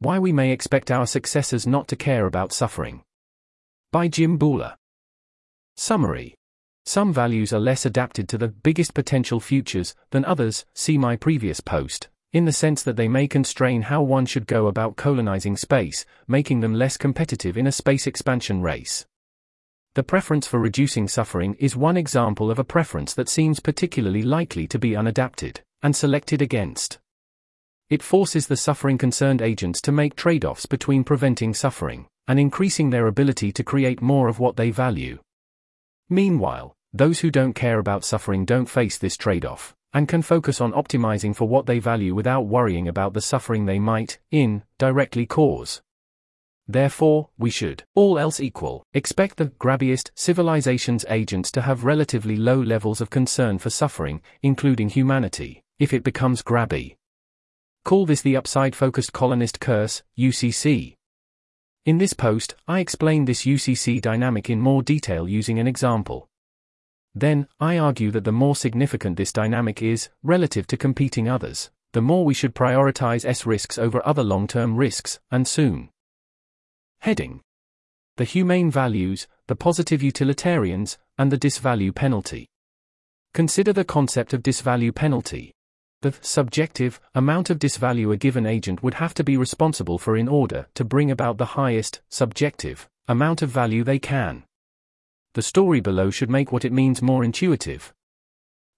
Why we may expect our successors not to care about suffering. By Jim Buhler. Summary. Some values are less adapted to the biggest potential futures than others, see my previous post, in the sense that they may constrain how one should go about colonizing space, making them less competitive in a space expansion race. The preference for reducing suffering is one example of a preference that seems particularly likely to be unadapted and selected against. It forces the suffering concerned agents to make trade offs between preventing suffering and increasing their ability to create more of what they value. Meanwhile, those who don't care about suffering don't face this trade off and can focus on optimizing for what they value without worrying about the suffering they might, in, directly cause. Therefore, we should, all else equal, expect the grabbiest civilization's agents to have relatively low levels of concern for suffering, including humanity, if it becomes grabby. Call this the upside focused colonist curse, UCC. In this post, I explain this UCC dynamic in more detail using an example. Then, I argue that the more significant this dynamic is, relative to competing others, the more we should prioritize S risks over other long term risks, and soon. Heading The humane values, the positive utilitarians, and the disvalue penalty. Consider the concept of disvalue penalty. The subjective amount of disvalue a given agent would have to be responsible for in order to bring about the highest subjective amount of value they can. The story below should make what it means more intuitive.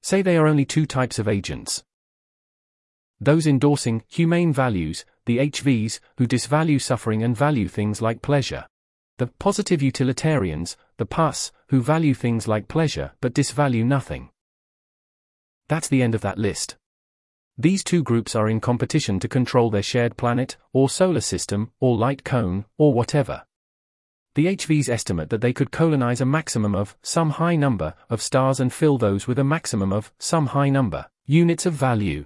Say there are only two types of agents. Those endorsing humane values, the HVs, who disvalue suffering and value things like pleasure. The positive utilitarians, the PUS, who value things like pleasure but disvalue nothing. That's the end of that list. These two groups are in competition to control their shared planet, or solar system, or light cone, or whatever. The HVs estimate that they could colonize a maximum of some high number of stars and fill those with a maximum of some high number units of value.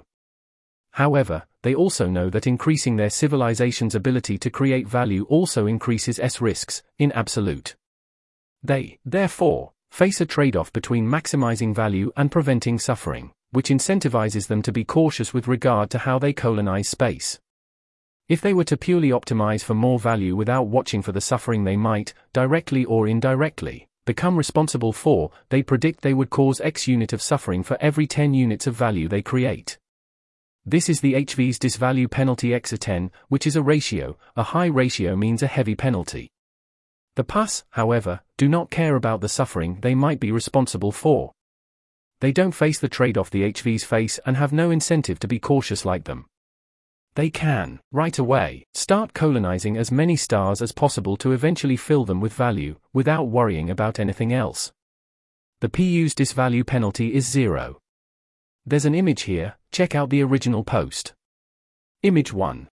However, they also know that increasing their civilization's ability to create value also increases S risks, in absolute. They, therefore, face a trade off between maximizing value and preventing suffering, which incentivizes them to be cautious with regard to how they colonize space. If they were to purely optimize for more value without watching for the suffering they might, directly or indirectly, become responsible for, they predict they would cause X unit of suffering for every 10 units of value they create. This is the HV's disvalue penalty x 10, which is a ratio, a high ratio means a heavy penalty. The PUS, however, do not care about the suffering they might be responsible for. They don't face the trade off the HVs face and have no incentive to be cautious like them. They can, right away, start colonizing as many stars as possible to eventually fill them with value, without worrying about anything else. The PU's disvalue penalty is zero. There's an image here, check out the original post. Image 1.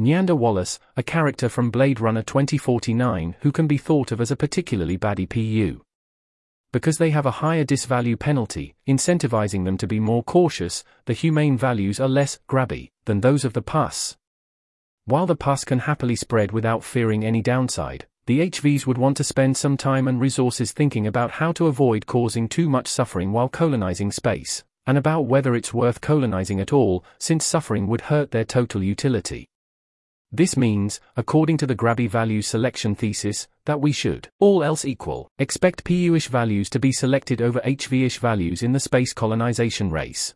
Niander Wallace, a character from Blade Runner 2049 who can be thought of as a particularly baddie PU. Because they have a higher disvalue penalty, incentivizing them to be more cautious, the humane values are less grabby than those of the PUS. While the PUS can happily spread without fearing any downside, the HVs would want to spend some time and resources thinking about how to avoid causing too much suffering while colonizing space and about whether it's worth colonizing at all, since suffering would hurt their total utility. This means, according to the Grabby value selection thesis, that we should, all else equal, expect PU-ish values to be selected over HV-ish values in the space colonization race.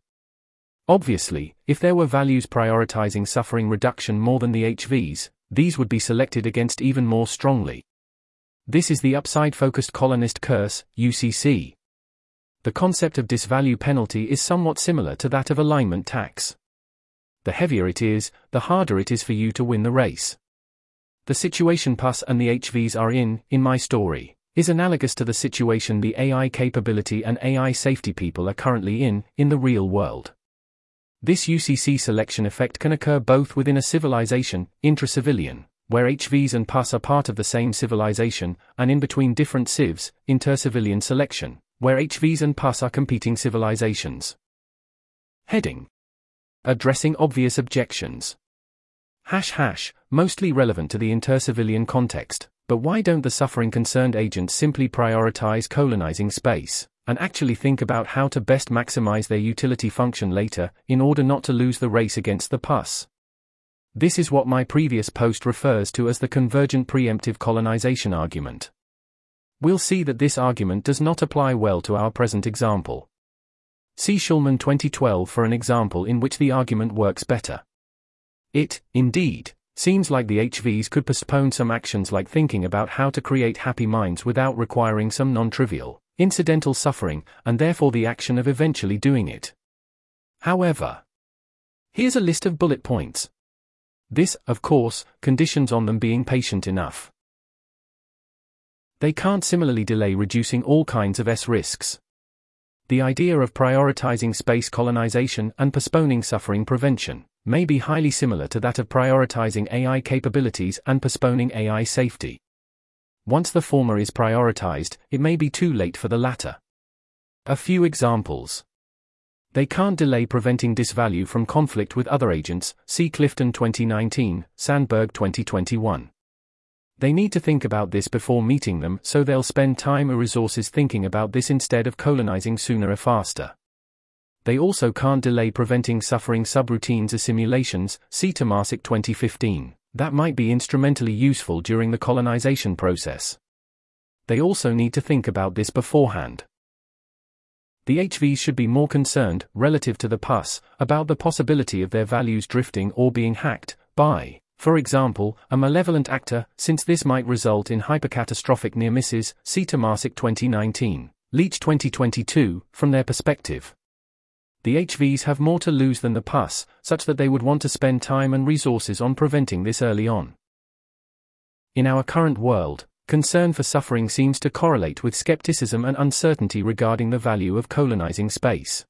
Obviously, if there were values prioritizing suffering reduction more than the HVs, these would be selected against even more strongly. This is the upside-focused colonist curse, UCC the concept of disvalue penalty is somewhat similar to that of alignment tax. The heavier it is, the harder it is for you to win the race. The situation PUS and the HVs are in, in my story, is analogous to the situation the AI capability and AI safety people are currently in, in the real world. This UCC selection effect can occur both within a civilization, intra-civilian, where HVs and PUS are part of the same civilization, and in between different civs, inter-civilian selection, where HVs and PUS are competing civilizations. Heading Addressing obvious objections. Hash hash, mostly relevant to the inter-civilian context, but why don't the suffering concerned agents simply prioritize colonizing space, and actually think about how to best maximize their utility function later, in order not to lose the race against the PUS? This is what my previous post refers to as the convergent preemptive colonization argument. We'll see that this argument does not apply well to our present example. See Shulman 2012 for an example in which the argument works better. It, indeed, seems like the HVs could postpone some actions like thinking about how to create happy minds without requiring some non trivial, incidental suffering, and therefore the action of eventually doing it. However, here's a list of bullet points. This, of course, conditions on them being patient enough. They can't similarly delay reducing all kinds of S risks. The idea of prioritizing space colonization and postponing suffering prevention may be highly similar to that of prioritizing AI capabilities and postponing AI safety. Once the former is prioritized, it may be too late for the latter. A few examples. They can't delay preventing disvalue from conflict with other agents, see Clifton 2019, Sandberg 2021. They need to think about this before meeting them, so they'll spend time or resources thinking about this instead of colonizing sooner or faster. They also can't delay preventing suffering subroutines or simulations, see Tomasik 2015, that might be instrumentally useful during the colonization process. They also need to think about this beforehand. The HVs should be more concerned, relative to the PUS, about the possibility of their values drifting or being hacked by for example, a malevolent actor, since this might result in hypercatastrophic near misses, see Tomasik 2019, Leach 2022, from their perspective. The HVs have more to lose than the PUS, such that they would want to spend time and resources on preventing this early on. In our current world, concern for suffering seems to correlate with skepticism and uncertainty regarding the value of colonizing space.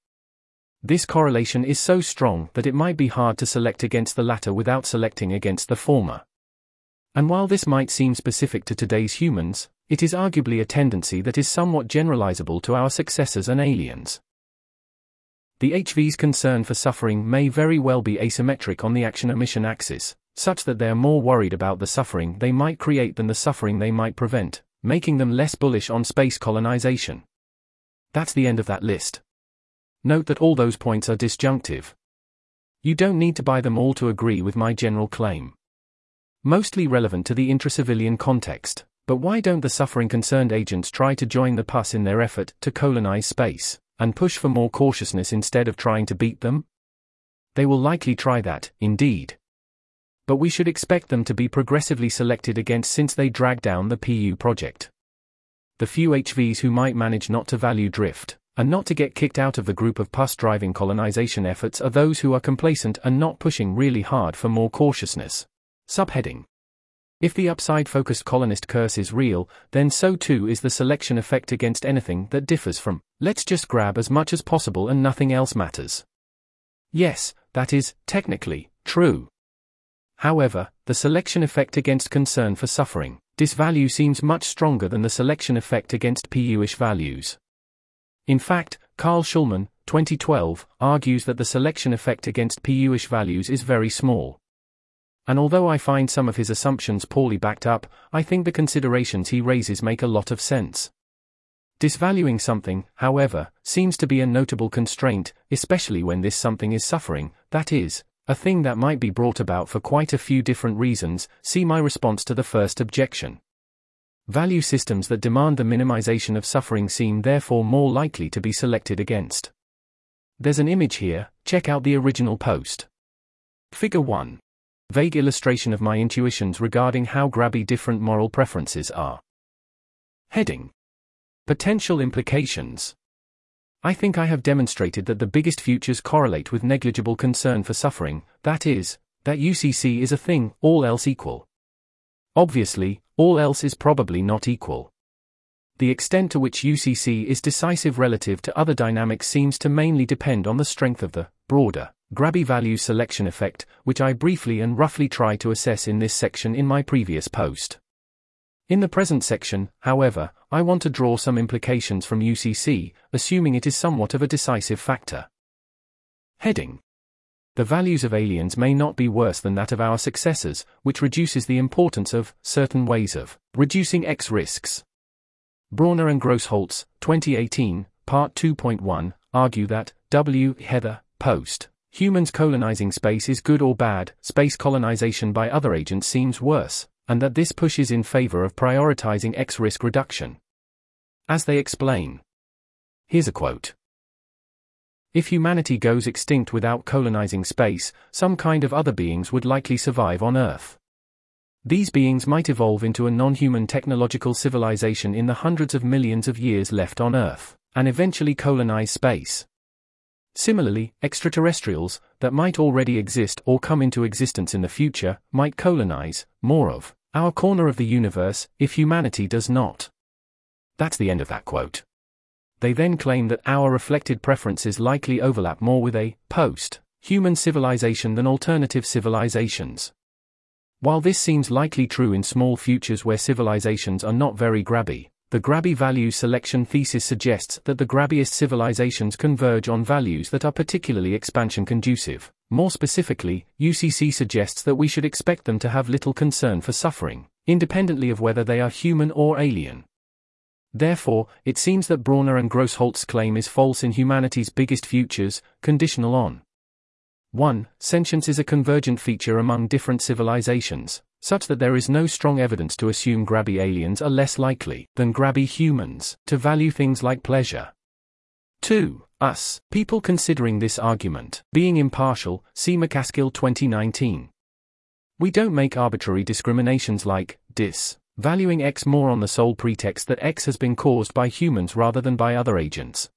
This correlation is so strong that it might be hard to select against the latter without selecting against the former. And while this might seem specific to today's humans, it is arguably a tendency that is somewhat generalizable to our successors and aliens. The HV's concern for suffering may very well be asymmetric on the action emission axis, such that they are more worried about the suffering they might create than the suffering they might prevent, making them less bullish on space colonization. That's the end of that list. Note that all those points are disjunctive. You don't need to buy them all to agree with my general claim. Mostly relevant to the intra-civilian context, but why don't the suffering concerned agents try to join the PUS in their effort to colonize space, and push for more cautiousness instead of trying to beat them? They will likely try that, indeed. But we should expect them to be progressively selected against since they drag down the PU project. The few HVs who might manage not to value drift, and not to get kicked out of the group of PUS driving colonization efforts are those who are complacent and not pushing really hard for more cautiousness. Subheading If the upside focused colonist curse is real, then so too is the selection effect against anything that differs from, let's just grab as much as possible and nothing else matters. Yes, that is, technically, true. However, the selection effect against concern for suffering, disvalue seems much stronger than the selection effect against PU-ish values. In fact, Carl Shulman, 2012, argues that the selection effect against PU-ish values is very small. And although I find some of his assumptions poorly backed up, I think the considerations he raises make a lot of sense. Disvaluing something, however, seems to be a notable constraint, especially when this something is suffering, that is, a thing that might be brought about for quite a few different reasons. See my response to the first objection. Value systems that demand the minimization of suffering seem therefore more likely to be selected against. There's an image here, check out the original post. Figure 1. Vague illustration of my intuitions regarding how grabby different moral preferences are. Heading. Potential implications. I think I have demonstrated that the biggest futures correlate with negligible concern for suffering, that is, that UCC is a thing, all else equal. Obviously, all else is probably not equal. The extent to which UCC is decisive relative to other dynamics seems to mainly depend on the strength of the broader grabby value selection effect, which I briefly and roughly try to assess in this section in my previous post. In the present section, however, I want to draw some implications from UCC, assuming it is somewhat of a decisive factor. Heading the values of aliens may not be worse than that of our successors, which reduces the importance of certain ways of reducing X risks. Brauner and Grosse-Holz, 2018, Part 2.1, argue that W. Heather, Post, humans colonizing space is good or bad, space colonization by other agents seems worse, and that this pushes in favor of prioritizing X risk reduction. As they explain. Here's a quote. If humanity goes extinct without colonizing space, some kind of other beings would likely survive on Earth. These beings might evolve into a non human technological civilization in the hundreds of millions of years left on Earth, and eventually colonize space. Similarly, extraterrestrials, that might already exist or come into existence in the future, might colonize, more of, our corner of the universe, if humanity does not. That's the end of that quote. They then claim that our reflected preferences likely overlap more with a post human civilization than alternative civilizations. While this seems likely true in small futures where civilizations are not very grabby, the grabby value selection thesis suggests that the grabbiest civilizations converge on values that are particularly expansion conducive. More specifically, UCC suggests that we should expect them to have little concern for suffering, independently of whether they are human or alien. Therefore, it seems that Brauner and Grosse-Holz's claim is false in humanity's biggest futures, conditional on 1. Sentience is a convergent feature among different civilizations, such that there is no strong evidence to assume grabby aliens are less likely than grabby humans to value things like pleasure. 2. Us, people considering this argument, being impartial, see MacAskill 2019. We don't make arbitrary discriminations like, dis, valuing X more on the sole pretext that X has been caused by humans rather than by other agents.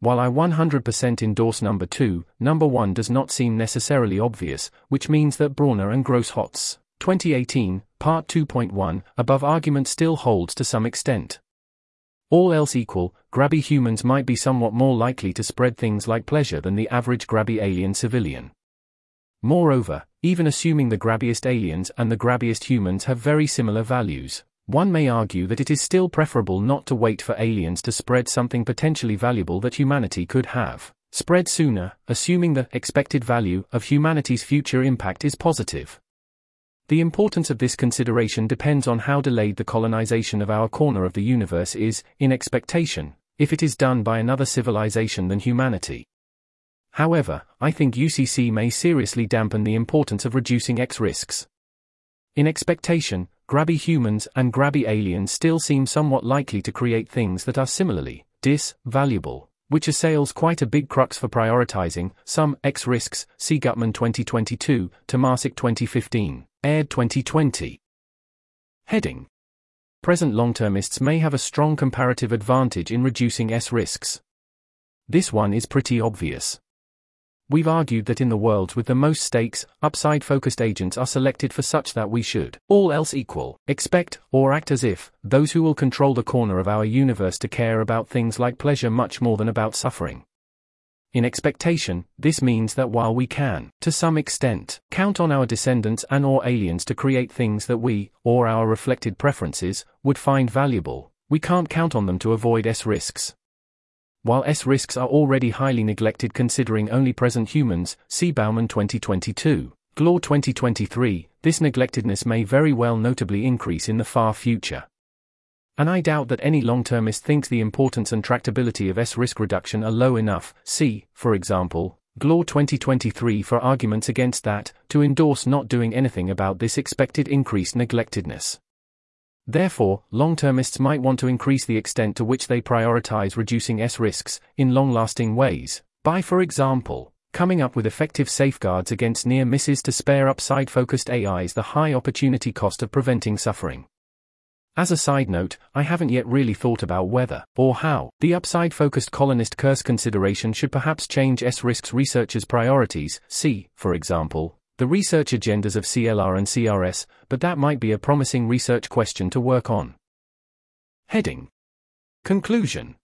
While I 100% endorse number 2, number 1 does not seem necessarily obvious, which means that Brauner and Grosse-Holz, 2018, Part 2.1, above argument still holds to some extent. All else equal, grabby humans might be somewhat more likely to spread things like pleasure than the average grabby alien civilian. Moreover, even assuming the grabbiest aliens and the grabbiest humans have very similar values, one may argue that it is still preferable not to wait for aliens to spread something potentially valuable that humanity could have spread sooner, assuming the expected value of humanity's future impact is positive. The importance of this consideration depends on how delayed the colonization of our corner of the universe is, in expectation, if it is done by another civilization than humanity. However, I think UCC may seriously dampen the importance of reducing X risks. In expectation, grabby humans and grabby aliens still seem somewhat likely to create things that are similarly dis-valuable, which assails quite a big crux for prioritizing some X risks. See Guthman 2022, Tomasik 2015, Aird 2020. Heading Present long-termists may have a strong comparative advantage in reducing S risks. This one is pretty obvious. We've argued that in the worlds with the most stakes, upside focused agents are selected for such that we should, all else equal, expect, or act as if, those who will control the corner of our universe to care about things like pleasure much more than about suffering. In expectation, this means that while we can, to some extent, count on our descendants and or aliens to create things that we, or our reflected preferences, would find valuable, we can't count on them to avoid S risks. While S risks are already highly neglected considering only present humans, see Baumann 2022. GLAW 2023, this neglectedness may very well notably increase in the far future. And I doubt that any long termist thinks the importance and tractability of S risk reduction are low enough, see, for example, GLAW 2023 for arguments against that, to endorse not doing anything about this expected increased neglectedness. Therefore, long-termists might want to increase the extent to which they prioritize reducing S risks in long-lasting ways, by for example, coming up with effective safeguards against near misses to spare upside-focused AIs the high opportunity cost of preventing suffering. As a side note, I haven't yet really thought about whether, or how, the upside-focused colonist curse consideration should perhaps change S risks researchers' priorities, see, for example, the research agendas of CLR and CRS, but that might be a promising research question to work on. Heading Conclusion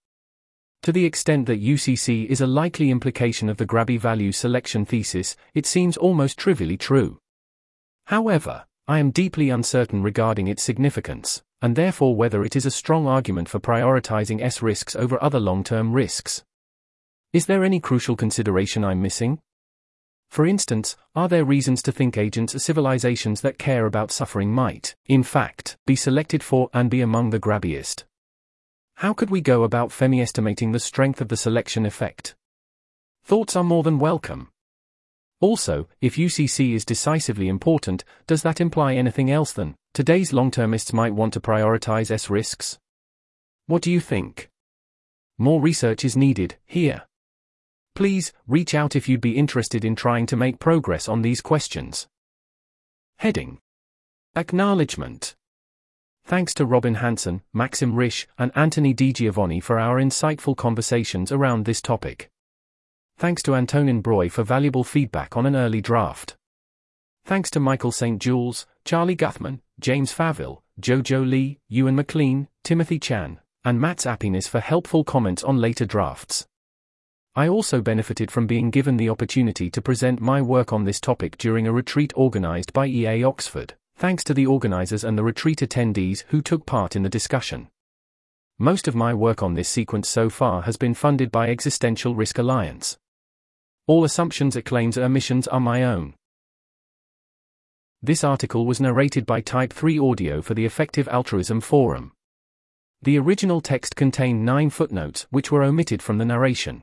To the extent that UCC is a likely implication of the grabby value selection thesis, it seems almost trivially true. However, I am deeply uncertain regarding its significance, and therefore whether it is a strong argument for prioritizing S risks over other long term risks. Is there any crucial consideration I'm missing? For instance, are there reasons to think agents or civilizations that care about suffering might, in fact, be selected for and be among the grabbiest? How could we go about Fermi estimating the strength of the selection effect? Thoughts are more than welcome. Also, if UCC is decisively important, does that imply anything else than today's long termists might want to prioritize S risks? What do you think? More research is needed, here. Please, reach out if you'd be interested in trying to make progress on these questions. Heading Acknowledgement. Thanks to Robin Hanson, Maxime Riché, and Anthony DiGiovanni for our insightful conversations around this topic. Thanks to Antonin Broy for valuable feedback on an early draft. Thanks to Michael St. Jules, Charlie Guthman, James Faville, Jojo Lee, Ewan McLean, Timothy Chan, and Matt Appinis for helpful comments on later drafts. I also benefited from being given the opportunity to present my work on this topic during a retreat organized by EA Oxford, thanks to the organizers and the retreat attendees who took part in the discussion. Most of my work on this sequence so far has been funded by Existential Risk Alliance. All assumptions claims are missions are my own. This article was narrated by Type 3 Audio for the Effective Altruism Forum. The original text contained nine footnotes which were omitted from the narration.